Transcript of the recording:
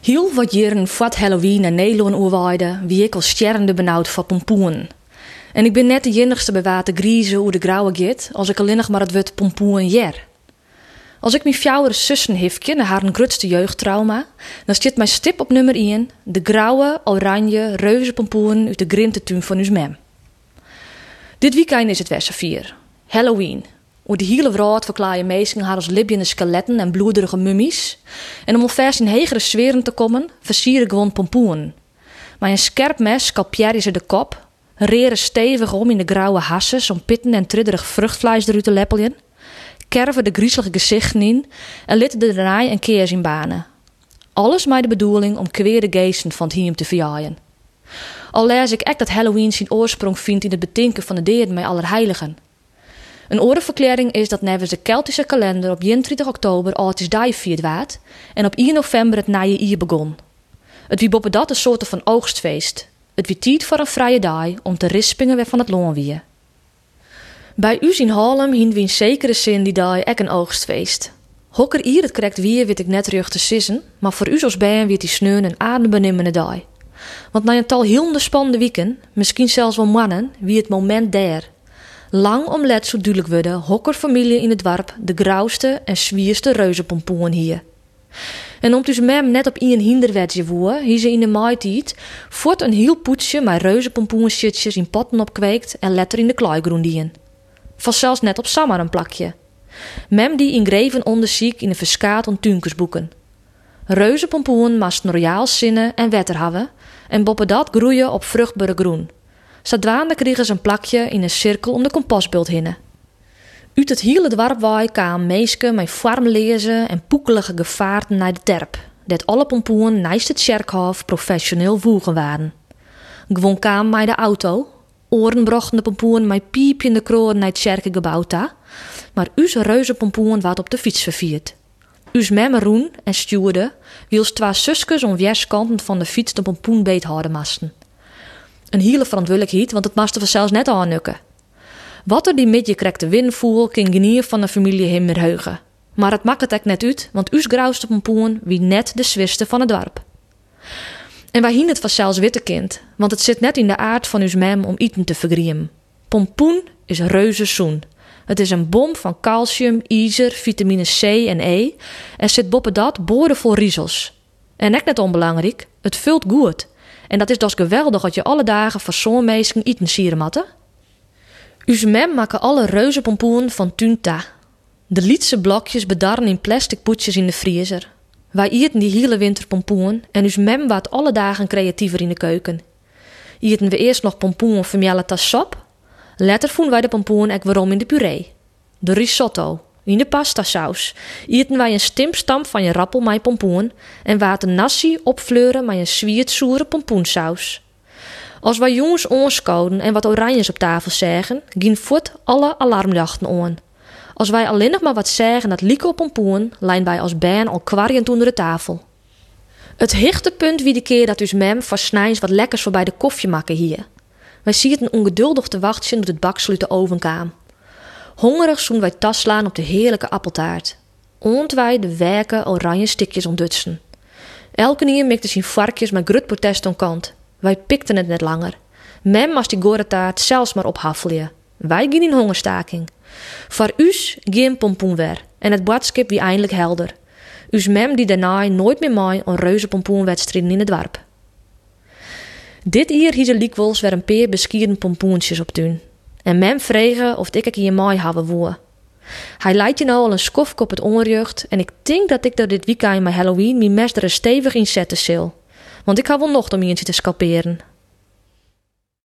Heel wat jaren voor Halloween naar Nederland oerwaaide, wie ik al sterrende benauwd van pompoen. En ik ben net de enigste bewaarde griezen hoe de grauwe git, als ik alleen nog maar het woord pompoen jer. Als ik mijn fjouwere zussen hifje naar haar grootste jeugdtrauma, dan zit mijn stip op nummer 1, de grauwe, oranje, reuze pompoen uit de grintetuin van uw mem. Dit weekend is het Wessenvier, Halloween. Hoe de hele wereld verklaaien meesten haar als libbende skeletten en bloederige mummies. En om alvast in hegere sferen te komen, versieren gewoon pompoen. Maar een scherp mes scalpeerde ze de kop, reren stevig om in de grauwe hasses om pitten en tridderig vruchtvlees eruit te leppelen, kerven de griezelige gezichten in en litten de draai en keers in banen. Alles met de bedoeling om kwere geesten van het hiem te verjaaien. Al lees ik echt dat Halloween zijn oorsprong vindt in het betinken van de deerden met allerheiligen. Een orenverklaring is dat nevens de Keltische kalender op 31 oktober Oudjes Dai vierd waard en op 1 november het naaie ier begon. Het wie boppen dat een soort van oogstfeest. Het wie tijd voor een vrije dag om te rispingen van het loon wie. Bij u in Harlem hien wie in zekere zin die dag ek een oogstfeest. Hokker hier het correct weer weet ik net terug te sissen, maar voor u als bijen weer die sneun een adembenimmende dag. Want na een tal heel spannende weken, misschien zelfs wel mannen, wie het moment der. Lang om let zo duidelijk worden, hokker familie in het dorp de grauwste en zwierste reuzenpompoen hier. En om dus mem net op een hinderwetje woer, hier ze in de maaitijd voort een heel poetsje met reuzenpompoenshitjes in potten opkweekt en letter in de kleigroen dien. Van zelfs net op samar een plakje. Mem die in greven onderziek in een verskaat on tuinkersboeken. Reuzenpompoen mast royaal zinnen en wetter hebben en boppen dat groeien op vruchtbare groen. Zadwaande kregen ze een plakje in een cirkel om de kompasbult hinnen. Uit het hele dwarpwaai kwamen meisken met farm lezen en poekelige gevaarten naar de terp, dat alle pompoen naast het kerkhof professioneel voegen waren. Gewoon kwam mij de auto, oren brochten de pompoen met piepje in de kroon naar het kerkengebouw ta, maar us reuze pompoen wat op de fiets vervierd. Us memme Roen en stuurde, wiels twee zuskes om weerskanten van de fiets de pompoen beet houden masten. Een hele verantwoordelijkheid, want het maste zelfs net aannukken. Wat er die midje krijgt de win voel, kan genier van de familie hem meer heugen. Maar het maakt het net uit, want us grauwste pompoen wie net de zwiste van het dorp. En wij hien het vanzelfs witte kind, want het zit net in de aard van us mem om eten te vergriemen. Pompoen is reuze zoen. Het is een bom van calcium, ijzer, vitamine C en E en zit boppen dat boordevol riezels. En echt net onbelangrijk, het vult goed. En dat is dus geweldig dat je alle dagen van zo'n meesken eten sieren matten. Uw mem maken alle reuze pompoen van tunta. De lietse blokjes bedarren in plastic poetjes in de vriezer. Wij eten die hele winter pompoen en uw mem waart alle dagen creatiever in de keuken. Eten we eerst nog pompoen vermjellen tas sop. Later voelen wij de pompoen ek waarom in de puree. De risotto, in de pastasaus eten wij een stimpstamp van je rappel pompoen en water nasi opfleuren met een zwiertzoere pompoensaus. Als wij jongens onskouden en wat oranjes op tafel zeggen, gien voet alle alarmdachten aan. Als wij alleen nog maar wat zeggen dat lieke op pompoen, lijn wij als baan al kwarjend onder de tafel. Het hichtepunt wie de keer dat dus mem voor snijns wat lekkers voorbij de koffie maken hier. Wij zien het ongeduldig te wachten door het de ovenkaam. Hongerig zoen wij tas slaan op de heerlijke appeltaart. Ont wij de werken oranje stikjes ontdutsen. Elke nier mikte zijn varkjes met grut protest om kant. Wij pikten het net langer. Mem was die gore taart zelfs maar ophaffelje. Wij gingen in hongerstaking. Voor us geen pompoen weer. En het boodschap wie eindelijk helder. Us mem die daarna nooit meer mij een reuze pompoenwedstrijden in het dorp. Dit hier hieze liekwols weer een peer beskieren pompoentjes op tuin en mem vregen of ik hier mooi hebben woe. Hij leidt je nou al een skofkop op het onrecht en ik denk dat ik door dit weekend met Halloween mijn mes er stevig in zetten zal. Want ik heb wel nog om eentje te scalperen.